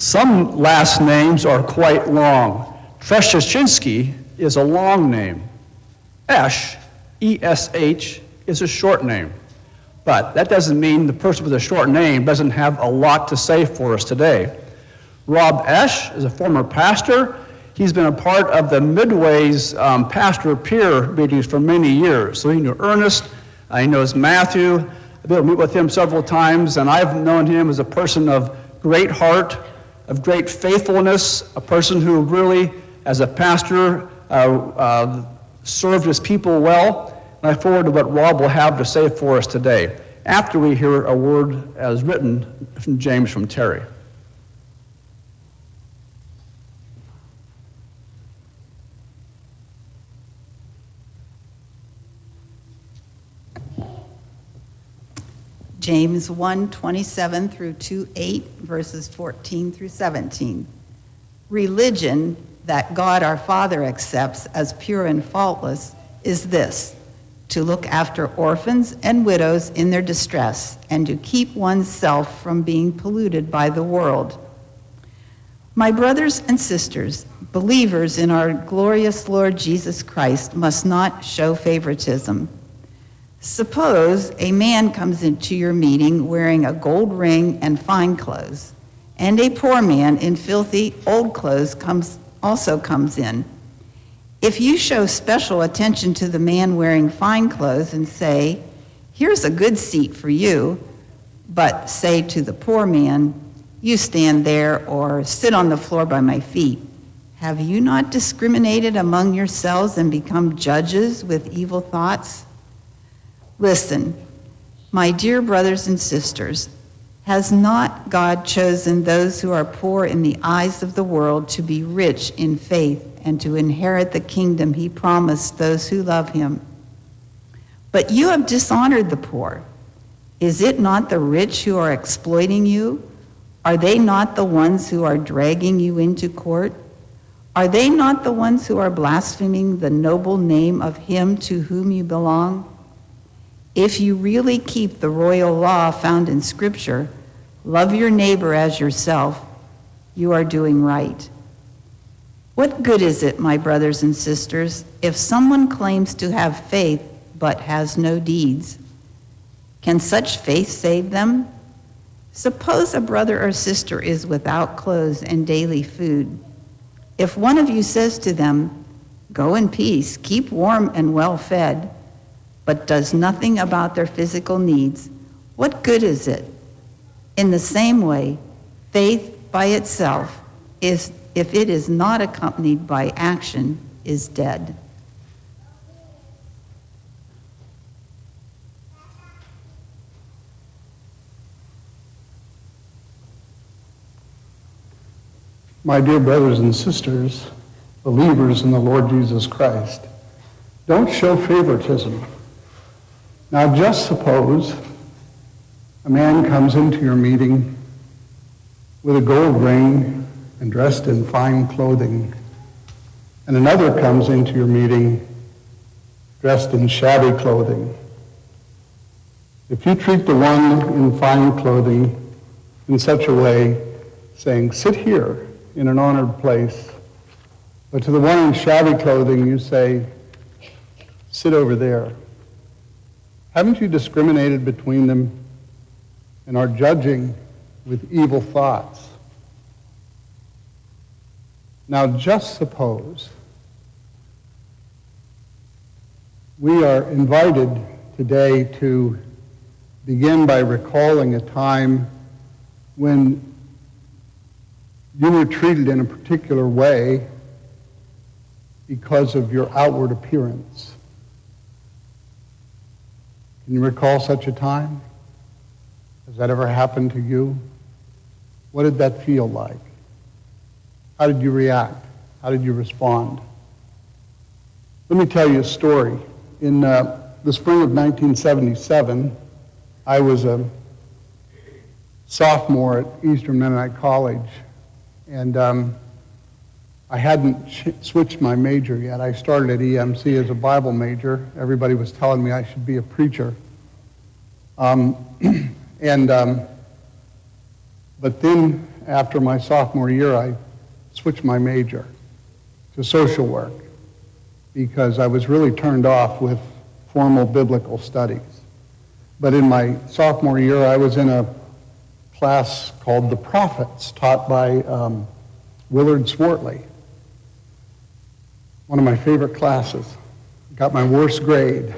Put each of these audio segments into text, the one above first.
Some last names are quite long. Treshchinsky is a long name. Esh, E-S-H, is a short name. But that doesn't mean the person with a short name doesn't have a lot to say for us today. Rob Esh is a former pastor. He's been a part of the Midway's um, pastor peer meetings for many years. So he knew Ernest, uh, he knows Matthew. I've been with him several times, and I've known him as a person of great heart, of great faithfulness, a person who really, as a pastor, uh, uh, served his people well. And I look forward to what Rob will have to say for us today after we hear a word as written from James from Terry. James 1 27 through 2 8, verses 14 through 17. Religion that God our Father accepts as pure and faultless is this to look after orphans and widows in their distress, and to keep oneself from being polluted by the world. My brothers and sisters, believers in our glorious Lord Jesus Christ, must not show favoritism. Suppose a man comes into your meeting wearing a gold ring and fine clothes, and a poor man in filthy old clothes comes, also comes in. If you show special attention to the man wearing fine clothes and say, Here's a good seat for you, but say to the poor man, You stand there or sit on the floor by my feet, have you not discriminated among yourselves and become judges with evil thoughts? Listen, my dear brothers and sisters, has not God chosen those who are poor in the eyes of the world to be rich in faith and to inherit the kingdom he promised those who love him? But you have dishonored the poor. Is it not the rich who are exploiting you? Are they not the ones who are dragging you into court? Are they not the ones who are blaspheming the noble name of him to whom you belong? If you really keep the royal law found in Scripture, love your neighbor as yourself, you are doing right. What good is it, my brothers and sisters, if someone claims to have faith but has no deeds? Can such faith save them? Suppose a brother or sister is without clothes and daily food. If one of you says to them, Go in peace, keep warm and well fed, but does nothing about their physical needs, what good is it? In the same way, faith by itself is if it is not accompanied by action, is dead. My dear brothers and sisters, believers in the Lord Jesus Christ, don't show favoritism. Now just suppose a man comes into your meeting with a gold ring and dressed in fine clothing, and another comes into your meeting dressed in shabby clothing. If you treat the one in fine clothing in such a way, saying, sit here in an honored place, but to the one in shabby clothing you say, sit over there. Haven't you discriminated between them and are judging with evil thoughts? Now, just suppose we are invited today to begin by recalling a time when you were treated in a particular way because of your outward appearance. Can you recall such a time? Has that ever happened to you? What did that feel like? How did you react? How did you respond? Let me tell you a story. In uh, the spring of 1977, I was a sophomore at Eastern Mennonite College, and um, I hadn't ch- switched my major yet. I started at EMC as a Bible major. Everybody was telling me I should be a preacher. Um, and, um, but then after my sophomore year, I switched my major to social work because I was really turned off with formal biblical studies. But in my sophomore year, I was in a class called The Prophets, taught by um, Willard Swartley. One of my favorite classes. Got my worst grade.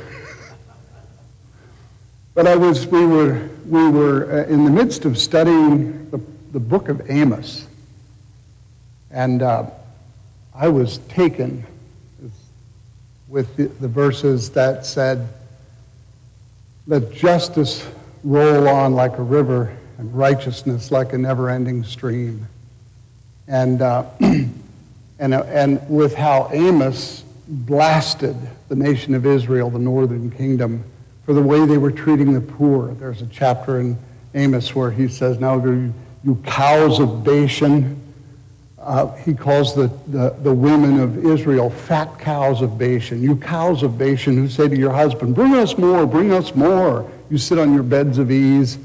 but I was, we were, we were uh, in the midst of studying the, the book of Amos. And uh, I was taken with the, the verses that said, Let justice roll on like a river and righteousness like a never ending stream. And, uh, and, and with how Amos blasted the nation of Israel, the northern kingdom, for the way they were treating the poor. There's a chapter in Amos where he says, Now, you, you cows of Bashan, uh, he calls the, the, the, women of Israel fat cows of Bashan. You cows of Bashan who say to your husband, Bring us more, bring us more. You sit on your beds of ease.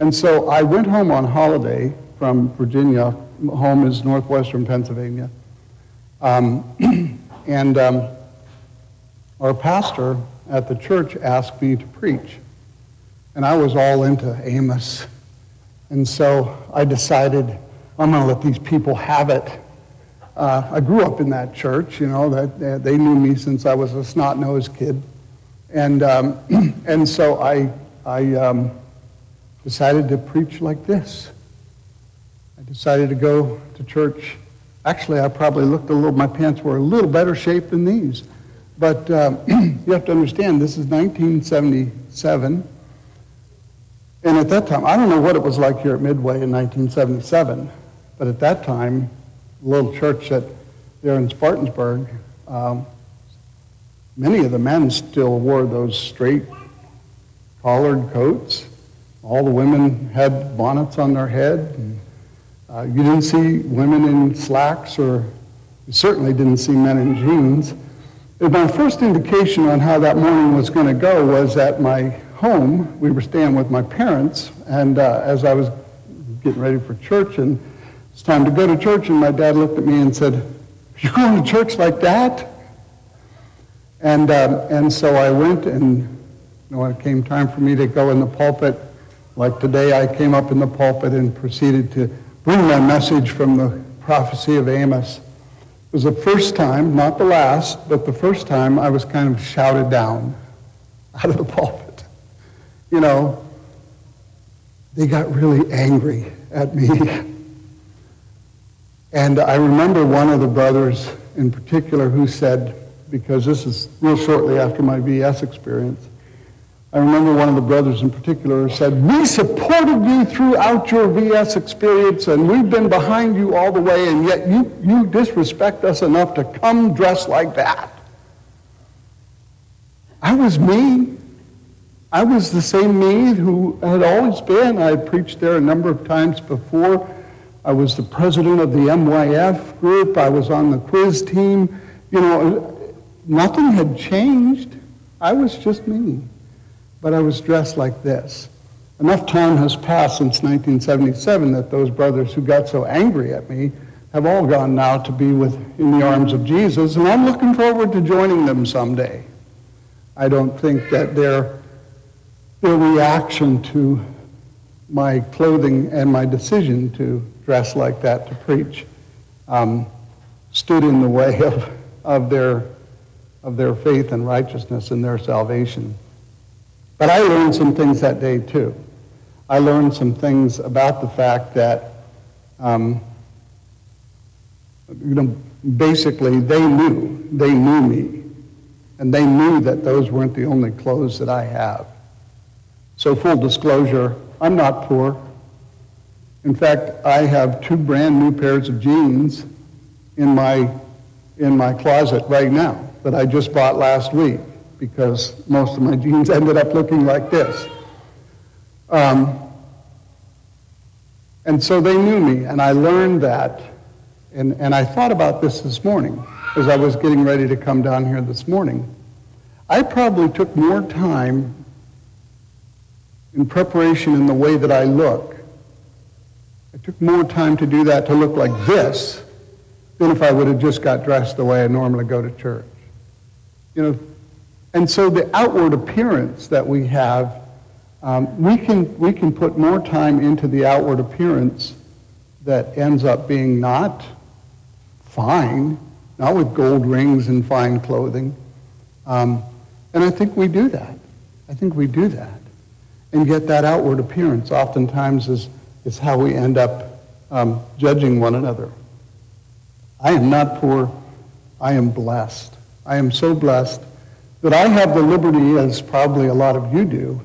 And so I went home on holiday from Virginia. Home is northwestern Pennsylvania. Um, and um, our pastor at the church asked me to preach. And I was all into Amos. And so I decided I'm going to let these people have it. Uh, I grew up in that church, you know, that, they knew me since I was a snot-nosed kid. And, um, and so I, I um, decided to preach like this. I decided to go to church. Actually, I probably looked a little, my pants were a little better shape than these. But um, you have to understand, this is 1977. And at that time, I don't know what it was like here at Midway in 1977. But at that time, the little church that there in Spartansburg, um, many of the men still wore those straight collared coats. All the women had bonnets on their head. And, uh, you didn't see women in slacks, or you certainly didn't see men in jeans. And my first indication on how that morning was going to go was at my home. We were staying with my parents, and uh, as I was getting ready for church, and it's time to go to church, and my dad looked at me and said, you going to church like that? And, um, and so I went, and you know, when it came time for me to go in the pulpit, like today, I came up in the pulpit and proceeded to bring my message from the prophecy of Amos. It was the first time, not the last, but the first time I was kind of shouted down out of the pulpit. You know, they got really angry at me. And I remember one of the brothers in particular who said, because this is real shortly after my VS experience, I remember one of the brothers in particular said, we supported you throughout your VS experience and we've been behind you all the way and yet you, you disrespect us enough to come dressed like that. I was me. I was the same me who had always been. I had preached there a number of times before. I was the president of the MYF group. I was on the quiz team. You know, nothing had changed. I was just me. But I was dressed like this. Enough time has passed since 1977 that those brothers who got so angry at me have all gone now to be with, in the arms of Jesus, and I'm looking forward to joining them someday. I don't think that their, their reaction to my clothing and my decision to dress like that to preach um, stood in the way of, of, their, of their faith and righteousness and their salvation. But I learned some things that day too. I learned some things about the fact that, um, you know, basically they knew, they knew me, and they knew that those weren't the only clothes that I have. So full disclosure, I'm not poor. In fact, I have two brand new pairs of jeans in my, in my closet right now that I just bought last week because most of my jeans ended up looking like this. Um, and so they knew me, and I learned that. And, and I thought about this this morning as I was getting ready to come down here this morning. I probably took more time in preparation in the way that I look I took more time to do that to look like this than if I would have just got dressed the way I normally go to church. You know, and so the outward appearance that we have, um, we can we can put more time into the outward appearance that ends up being not fine, not with gold rings and fine clothing. Um, and I think we do that. I think we do that. And yet that outward appearance oftentimes is, is how we end up um, judging one another. I am not poor. I am blessed. I am so blessed that I have the liberty, as probably a lot of you do,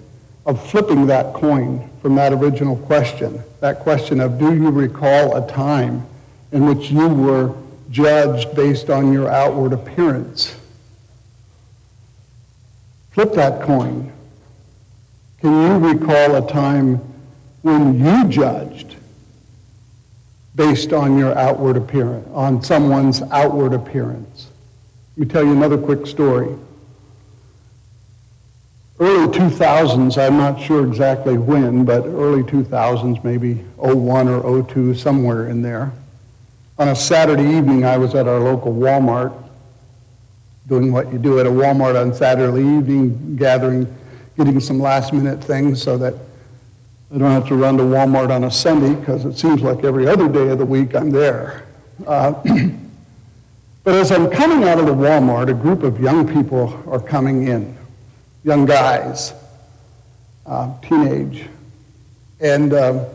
of flipping that coin from that original question. That question of, do you recall a time in which you were judged based on your outward appearance? Flip that coin. Can you recall a time when you judged based on your outward appearance, on someone's outward appearance? Let me tell you another quick story. Early 2000s, I'm not sure exactly when, but early 2000s, maybe 01 or 02, somewhere in there. On a Saturday evening, I was at our local Walmart, doing what you do at a Walmart on Saturday evening, gathering, getting some last minute things so that I don't have to run to Walmart on a Sunday because it seems like every other day of the week I'm there. Uh, but as I'm coming out of the Walmart, a group of young people are coming in, young guys, uh, teenage. And um,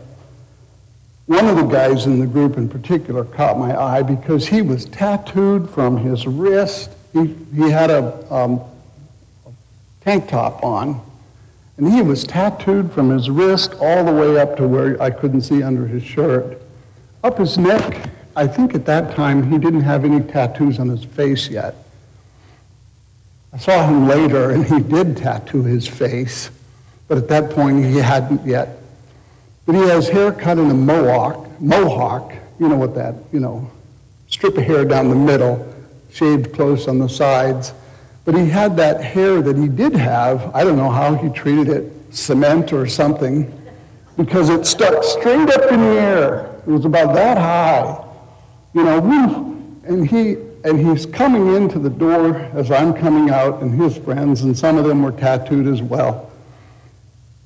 one of the guys in the group in particular caught my eye because he was tattooed from his wrist. He, he had a um, tank top on, and he was tattooed from his wrist all the way up to where I couldn't see under his shirt. Up his neck, I think at that time he didn't have any tattoos on his face yet. I saw him later, and he did tattoo his face, but at that point he hadn't yet. But he has hair cut in a mohawk, mohawk, you know what that, you know, strip of hair down the middle, shaved close on the sides. But he had that hair that he did have. I don't know how he treated it, cement or something, because it stuck straight up in the air. It was about that high, you know. And he and he's coming into the door as I'm coming out, and his friends, and some of them were tattooed as well.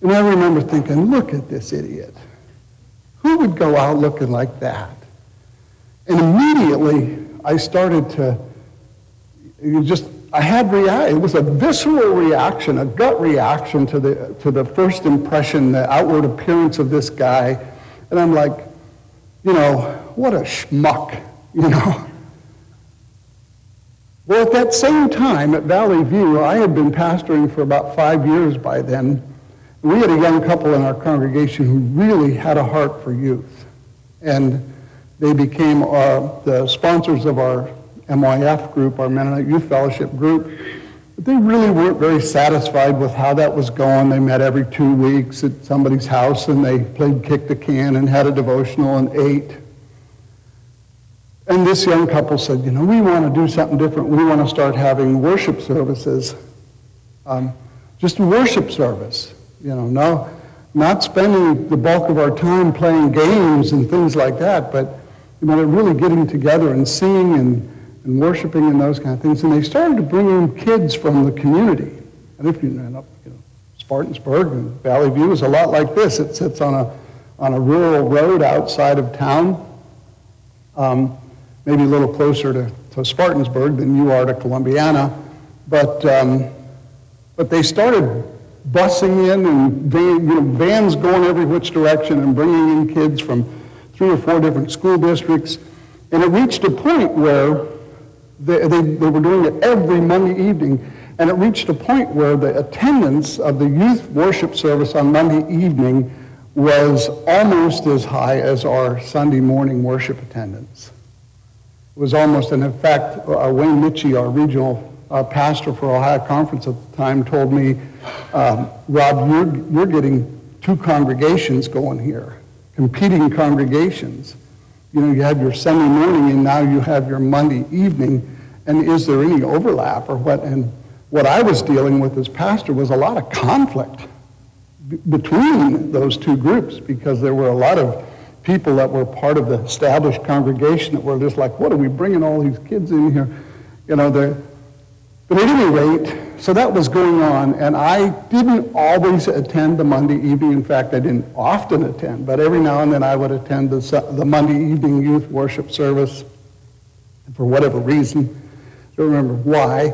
And I remember thinking, look at this idiot. Who would go out looking like that? And immediately I started to just I had react. It was a visceral reaction, a gut reaction to the to the first impression, the outward appearance of this guy, and I'm like, you know, what a schmuck, you know. Well, at that same time at Valley View, I had been pastoring for about five years by then. We had a young couple in our congregation who really had a heart for youth, and they became uh, the sponsors of our MYF group, our Mennonite Youth Fellowship group. But they really weren't very satisfied with how that was going. They met every two weeks at somebody's house and they played kick the can and had a devotional and ate. And this young couple said, you know, we want to do something different. We want to start having worship services. Um, just a worship service. You know, no, not spending the bulk of our time playing games and things like that, but you know, really getting together and singing and and worshiping and those kind of things. And they started to bring in kids from the community. And if you know, you know Spartansburg and Valley View is a lot like this. It sits on a, on a rural road outside of town, um, maybe a little closer to, to Spartansburg than you are to Columbiana. But, um, but they started busing in and van, you know, vans going every which direction and bringing in kids from three or four different school districts. And it reached a point where they, they, they were doing it every Monday evening, and it reached a point where the attendance of the youth worship service on Monday evening was almost as high as our Sunday morning worship attendance. Was almost, in fact, uh, Wayne Mitchie, our regional uh, pastor for Ohio Conference at the time, told me, um, Rob, you're, you're getting two congregations going here, competing congregations. You know, you have your Sunday morning and now you have your Monday evening. And is there any overlap or what? And what I was dealing with as pastor was a lot of conflict b- between those two groups because there were a lot of people that were part of the established congregation that were just like, what are we bringing all these kids in here? You know, they're, but at any rate, so that was going on, and I didn't always attend the Monday evening. In fact, I didn't often attend, but every now and then I would attend the, the Monday evening youth worship service. And for whatever reason, I don't remember why,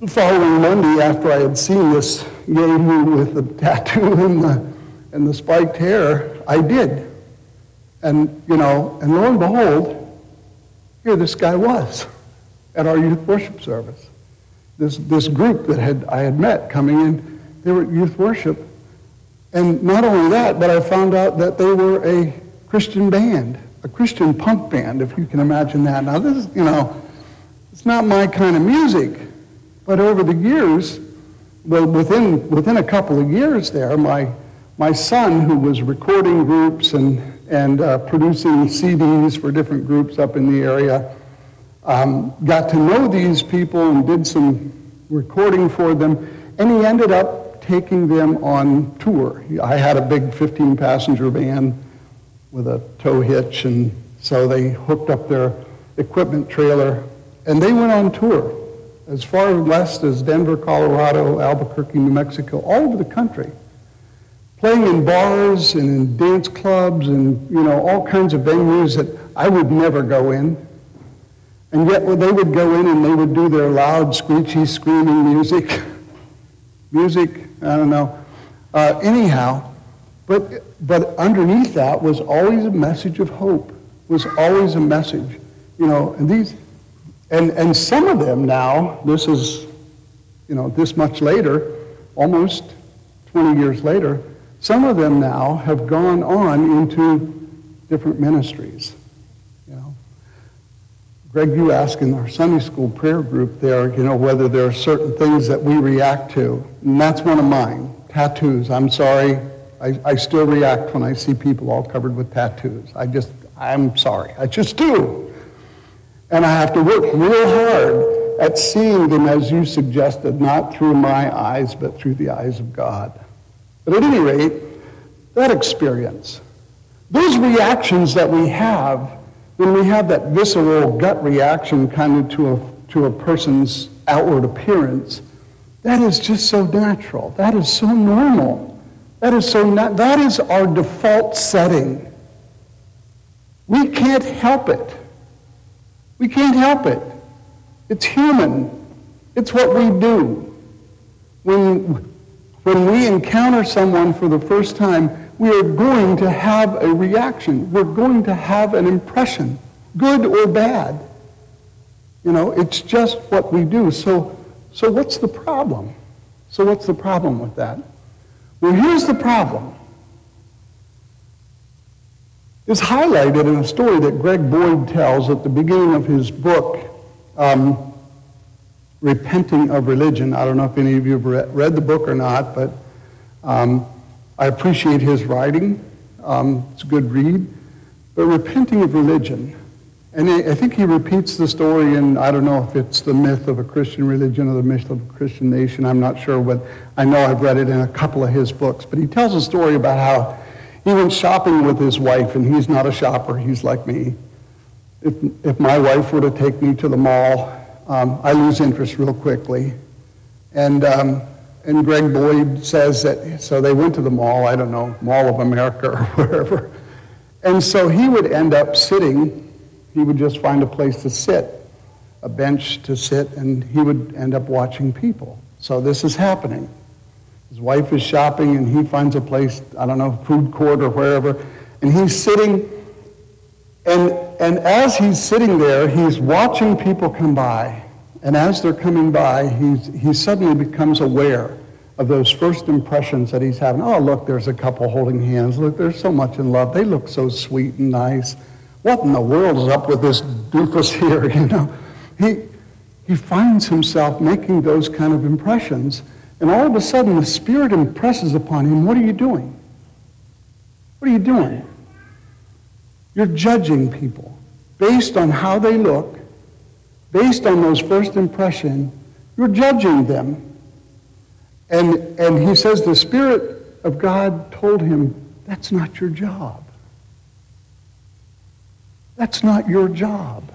the following Monday, after I had seen this dude with the tattoo and the, and the spiked hair, I did. And, you know, and lo and behold, here this guy was at our youth worship service. This, this group that had, I had met coming in, they were youth worship. And not only that, but I found out that they were a Christian band, a Christian punk band, if you can imagine that. Now, this is, you know, it's not my kind of music, but over the years, well, within, within a couple of years there, my, my son, who was recording groups and, and uh, producing CDs for different groups up in the area, um, got to know these people and did some recording for them, and he ended up taking them on tour. I had a big 15-passenger van with a tow hitch, and so they hooked up their equipment trailer, and they went on tour as far west as Denver, Colorado, Albuquerque, New Mexico, all over the country, playing in bars and in dance clubs and, you know, all kinds of venues that I would never go in. And yet well, they would go in and they would do their loud, screechy, screaming music. music, I don't know. Uh, anyhow, but, but underneath that was always a message of hope, was always a message. You know, and these, and, and some of them now, this is, you know, this much later, almost 20 years later, some of them now have gone on into different ministries. You know, Greg, you asked in our Sunday school prayer group there, you know, whether there are certain things that we react to. And that's one of mine. Tattoos. I'm sorry. I, I still react when I see people all covered with tattoos. I just, I'm sorry. I just do. And I have to work real hard at seeing them, as you suggested, not through my eyes, but through the eyes of God. But at any rate, that experience, those reactions that we have when we have that visceral gut reaction kind of to a, to a person's outward appearance, that is just so natural. That is so normal. That is so na- that is our default setting. We can't help it. We can't help it. It's human. It's what we do. When, when we encounter someone for the first time, we are going to have a reaction. We're going to have an impression, good or bad. You know, it's just what we do. So, so what's the problem? So what's the problem with that? Well, here's the problem. It's highlighted in a story that Greg Boyd tells at the beginning of his book, um, Repenting of Religion. I don't know if any of you have read, read the book or not, but um, I appreciate his writing. Um, it's a good read. But Repenting of Religion, and I think he repeats the story in, I don't know if it's the myth of a Christian religion or the myth of a Christian nation, I'm not sure, but I know I've read it in a couple of his books. But he tells a story about how he went shopping with his wife, and he's not a shopper, he's like me. If, if my wife were to take me to the mall, um, I lose interest real quickly. And, um, and Greg Boyd says that, so they went to the mall, I don't know, Mall of America or wherever. And so he would end up sitting, he would just find a place to sit, a bench to sit, and he would end up watching people. So this is happening. His wife is shopping, and he finds a place, I don't know, food court or wherever, and he's sitting, and, and as he's sitting there, he's watching people come by. And as they're coming by, he's, he suddenly becomes aware of those first impressions that he's having. Oh, look, there's a couple holding hands. Look, they're so much in love. They look so sweet and nice. What in the world is up with this doofus here, you know? He, he finds himself making those kind of impressions, and all of a sudden the Spirit impresses upon him, what are you doing? What are you doing? You're judging people based on how they look, based on those first impressions. You're judging them. And, and he says the Spirit of God told him, that's not your job. That's not your job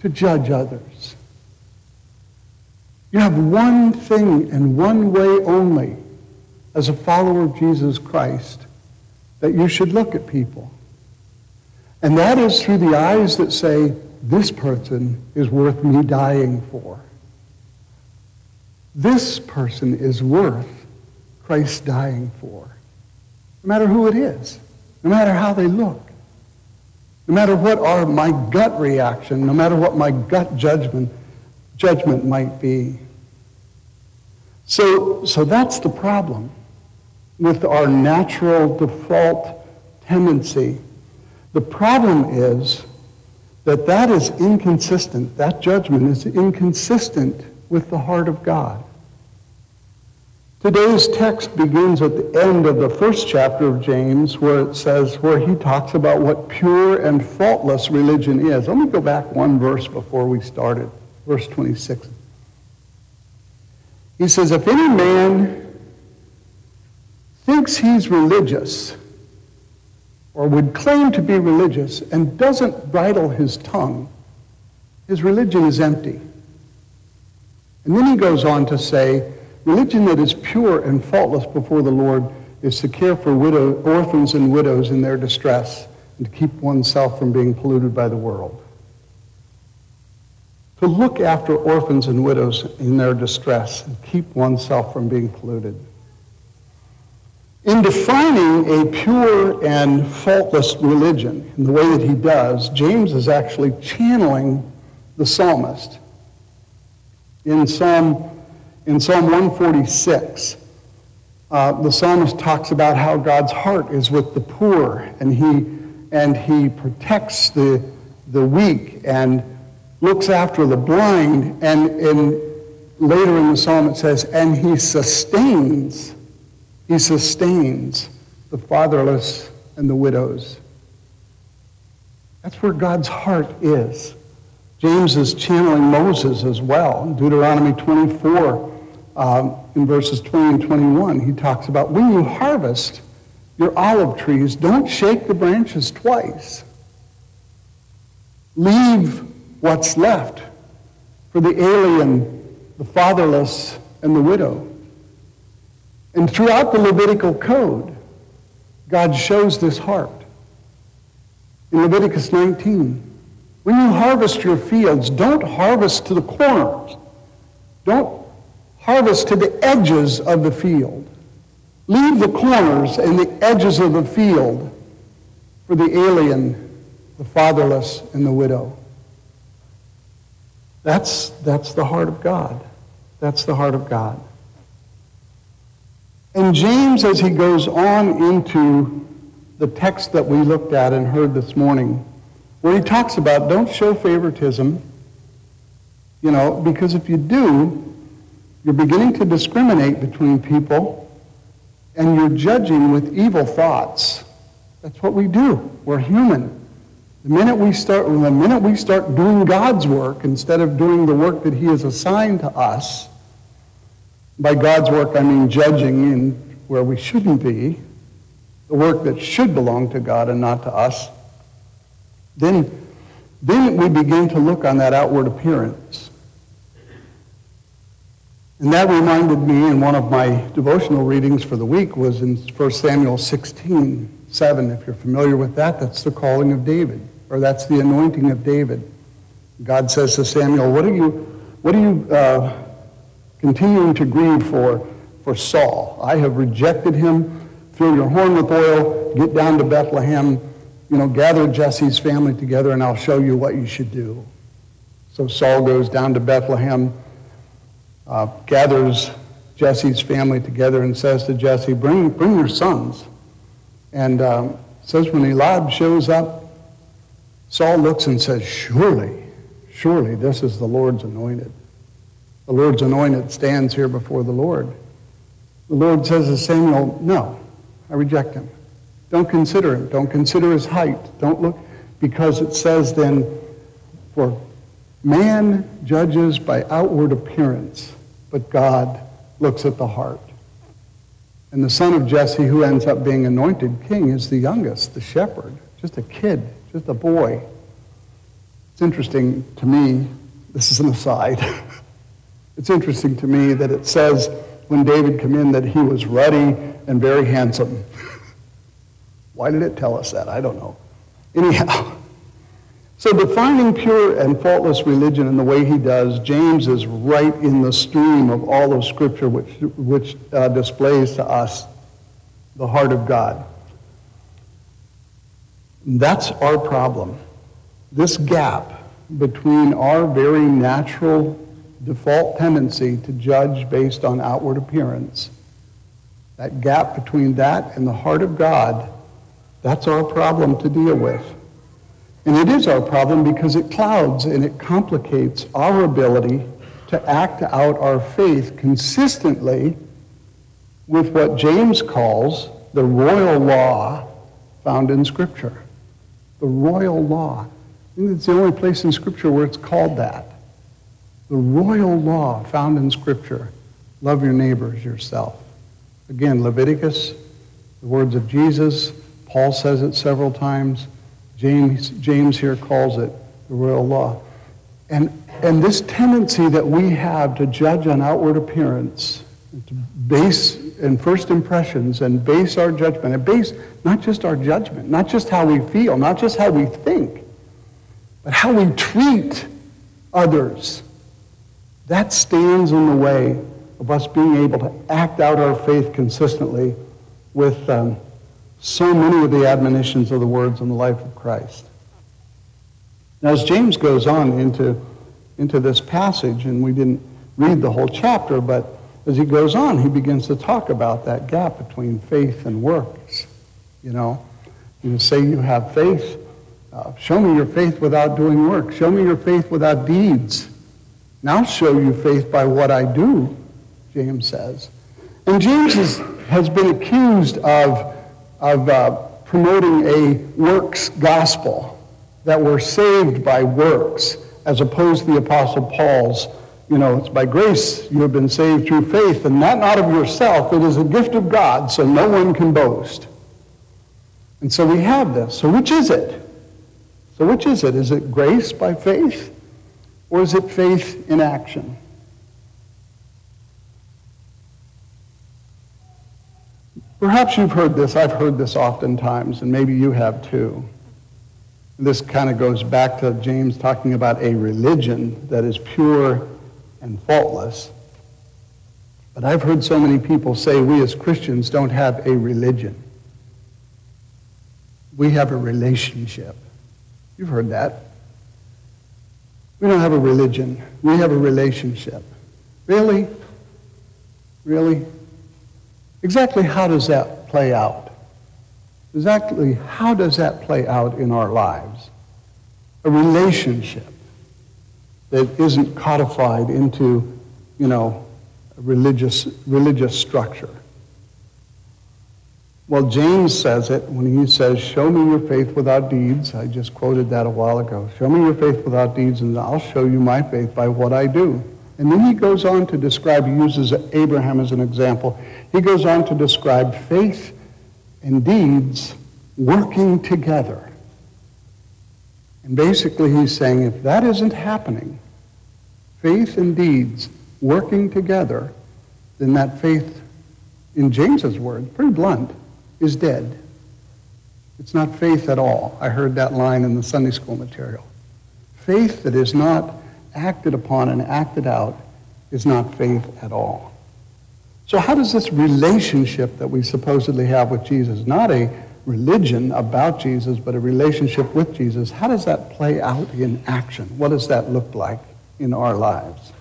to judge others. You have one thing and one way only as a follower of Jesus Christ that you should look at people. And that is through the eyes that say, this person is worth me dying for. This person is worth Christ dying for. No matter who it is, no matter how they look, no matter what are my gut reaction, no matter what my gut judgment, judgment might be. So, so that's the problem with our natural default tendency. The problem is that that is inconsistent. That judgment is inconsistent with the heart of God. Today's text begins at the end of the first chapter of James where it says, where he talks about what pure and faultless religion is. Let me go back one verse before we started, verse 26. He says, if any man thinks he's religious or would claim to be religious and doesn't bridle his tongue, his religion is empty. And then he goes on to say, religion that is pure and faultless before the Lord is to care for widow, orphans and widows in their distress and to keep oneself from being polluted by the world. To look after orphans and widows in their distress and keep oneself from being polluted. In defining a pure and faultless religion in the way that he does, James is actually channeling the psalmist. In Psalm, in Psalm 146, uh, the psalmist talks about how God's heart is with the poor and he, and he protects the, the weak and looks after the blind. And, and later in the psalm it says, and he sustains he sustains the fatherless and the widows. That's where God's heart is. James is channeling Moses as well. In Deuteronomy 24, um, in verses 20 and 21, he talks about when you harvest your olive trees, don't shake the branches twice. Leave what's left for the alien, the fatherless, and the widow. And throughout the Levitical code, God shows this heart. In Leviticus 19, when you harvest your fields, don't harvest to the corners. Don't harvest to the edges of the field. Leave the corners and the edges of the field for the alien, the fatherless, and the widow. That's, that's the heart of God. That's the heart of God. And James, as he goes on into the text that we looked at and heard this morning, where he talks about don't show favoritism, you know, because if you do, you're beginning to discriminate between people and you're judging with evil thoughts. That's what we do. We're human. The minute we start, the minute we start doing God's work instead of doing the work that he has assigned to us, by God's work, I mean judging in where we shouldn't be, the work that should belong to God and not to us. Then, then we begin to look on that outward appearance. And that reminded me in one of my devotional readings for the week was in 1 Samuel 16, 7. If you're familiar with that, that's the calling of David, or that's the anointing of David. God says to Samuel, what are you, what are you uh, continuing to grieve for, for Saul. I have rejected him. Fill your horn with oil. Get down to Bethlehem. You know, gather Jesse's family together, and I'll show you what you should do. So Saul goes down to Bethlehem, uh, gathers Jesse's family together, and says to Jesse, "Bring, bring your sons." And um, says when Eliab shows up, Saul looks and says, "Surely, surely, this is the Lord's anointed." The Lord's anointed stands here before the Lord. The Lord says to Samuel, No, I reject him. Don't consider him. Don't consider his height. Don't look, because it says then, for man judges by outward appearance, but God looks at the heart. And the son of Jesse, who ends up being anointed king, is the youngest, the shepherd, just a kid, just a boy. It's interesting to me, this is an aside. it's interesting to me that it says when David came in that he was ruddy and very handsome. Why did it tell us that? I don't know. Anyhow, so defining pure and faultless religion in the way he does, James is right in the stream of all of Scripture which, which uh, displays to us the heart of God. That's our problem. This gap between our very natural default tendency to judge based on outward appearance, that gap between that and the heart of God, that's our problem to deal with. And it is our problem because it clouds and it complicates our ability to act out our faith consistently with what James calls the royal law found in Scripture. The royal law. I think it's the only place in Scripture where it's called that. The royal law found in Scripture. Love your neighbors yourself. Again, Leviticus, the words of Jesus. Paul says it several times. James, James here calls it the royal law. And, and this tendency that we have to judge on outward appearance, to base in first impressions and base our judgment, and base not just our judgment, not just how we feel, not just how we think, but how we treat others. That stands in the way of us being able to act out our faith consistently with um, so many of the admonitions of the words in the life of Christ. Now, as James goes on into, into this passage, and we didn't read the whole chapter, but as he goes on, he begins to talk about that gap between faith and works. You know, you say you have faith. Uh, show me your faith without doing work. Show me your faith without deeds. Now show you faith by what I do, James says. And James is, has been accused of of uh, promoting a works gospel, that we're saved by works, as opposed to the Apostle Paul's, you know, it's by grace you have been saved through faith, and that not of yourself, it is a gift of God, so no one can boast. And so we have this. So which is it? So which is it? Is it grace by faith, or is it faith in action? Perhaps you've heard this. I've heard this oftentimes, and maybe you have too. This kind of goes back to James talking about a religion that is pure and faultless. But I've heard so many people say we as Christians don't have a religion. We have a relationship. You've heard that. We don't have a religion. We have a relationship. Really? Really? Exactly how does that play out? Exactly how does that play out in our lives? A relationship that isn't codified into, you know, a religious, religious structure. Well, James says it when he says, Show me your faith without deeds. I just quoted that a while ago. Show me your faith without deeds, and I'll show you my faith by what I do. And then he goes on to describe, he uses Abraham as an example. He goes on to describe faith and deeds working together. And basically he's saying if that isn't happening, faith and deeds working together, then that faith, in James's words, pretty blunt, is dead. It's not faith at all. I heard that line in the Sunday school material. Faith that is not acted upon and acted out is not faith at all. So how does this relationship that we supposedly have with Jesus, not a religion about Jesus, but a relationship with Jesus, how does that play out in action? What does that look like in our lives?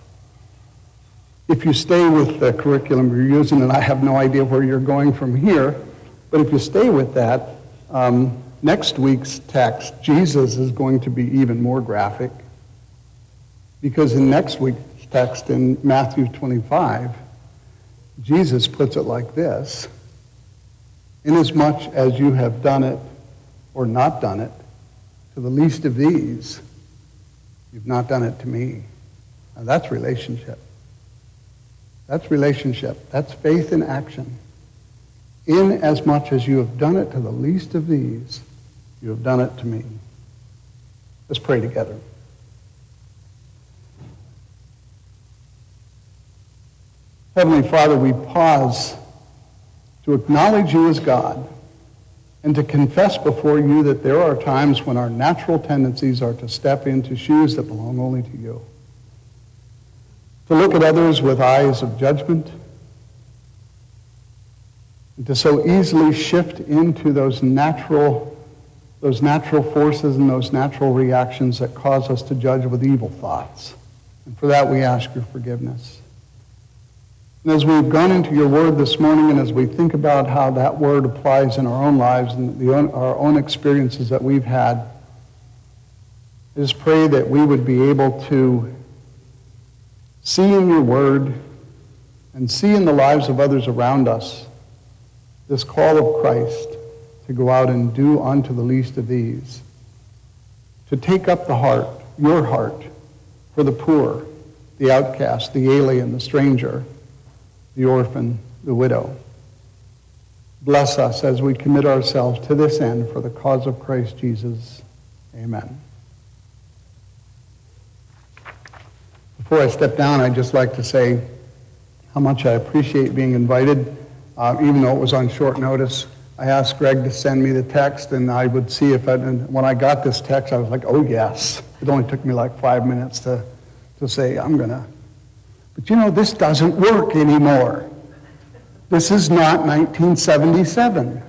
If you stay with the curriculum you're using, and I have no idea where you're going from here, but if you stay with that, um, next week's text, Jesus is going to be even more graphic because in next week's text in Matthew 25, Jesus puts it like this Inasmuch as you have done it or not done it to the least of these, you've not done it to me. Now that's relationship. That's relationship. That's faith in action. In as much as you have done it to the least of these, you have done it to me. Let's pray together. Heavenly Father, we pause to acknowledge you as God and to confess before you that there are times when our natural tendencies are to step into shoes that belong only to you. To look at others with eyes of judgment, and to so easily shift into those natural, those natural forces and those natural reactions that cause us to judge with evil thoughts. And for that we ask your forgiveness. And as we've gone into your word this morning and as we think about how that word applies in our own lives and the our own experiences that we've had, I just pray that we would be able to see in your word and see in the lives of others around us this call of Christ to go out and do unto the least of these, to take up the heart, your heart, for the poor, the outcast, the alien, the stranger, the orphan, the widow. Bless us as we commit ourselves to this end for the cause of Christ Jesus. Amen. Before I step down, I'd just like to say how much I appreciate being invited, uh, even though it was on short notice. I asked Greg to send me the text, and I would see if I, and when I got this text, I was like, oh, yes. It only took me like five minutes to, to say, I'm going to. But you know, this doesn't work anymore. This is not 1977.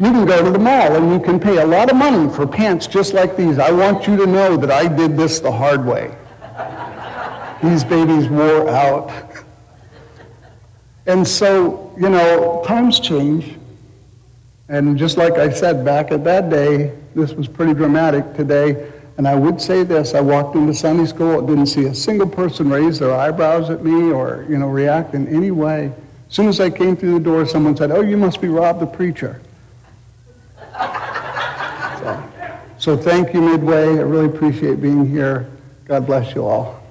You can go to the mall and you can pay a lot of money for pants just like these. I want you to know that I did this the hard way. These babies wore out. And so, you know, times change. And just like I said back at that day, this was pretty dramatic today. And I would say this, I walked into Sunday school, didn't see a single person raise their eyebrows at me or, you know, react in any way. As soon as I came through the door, someone said, oh, you must be Rob the preacher. so, so thank you, Midway. I really appreciate being here. God bless you all.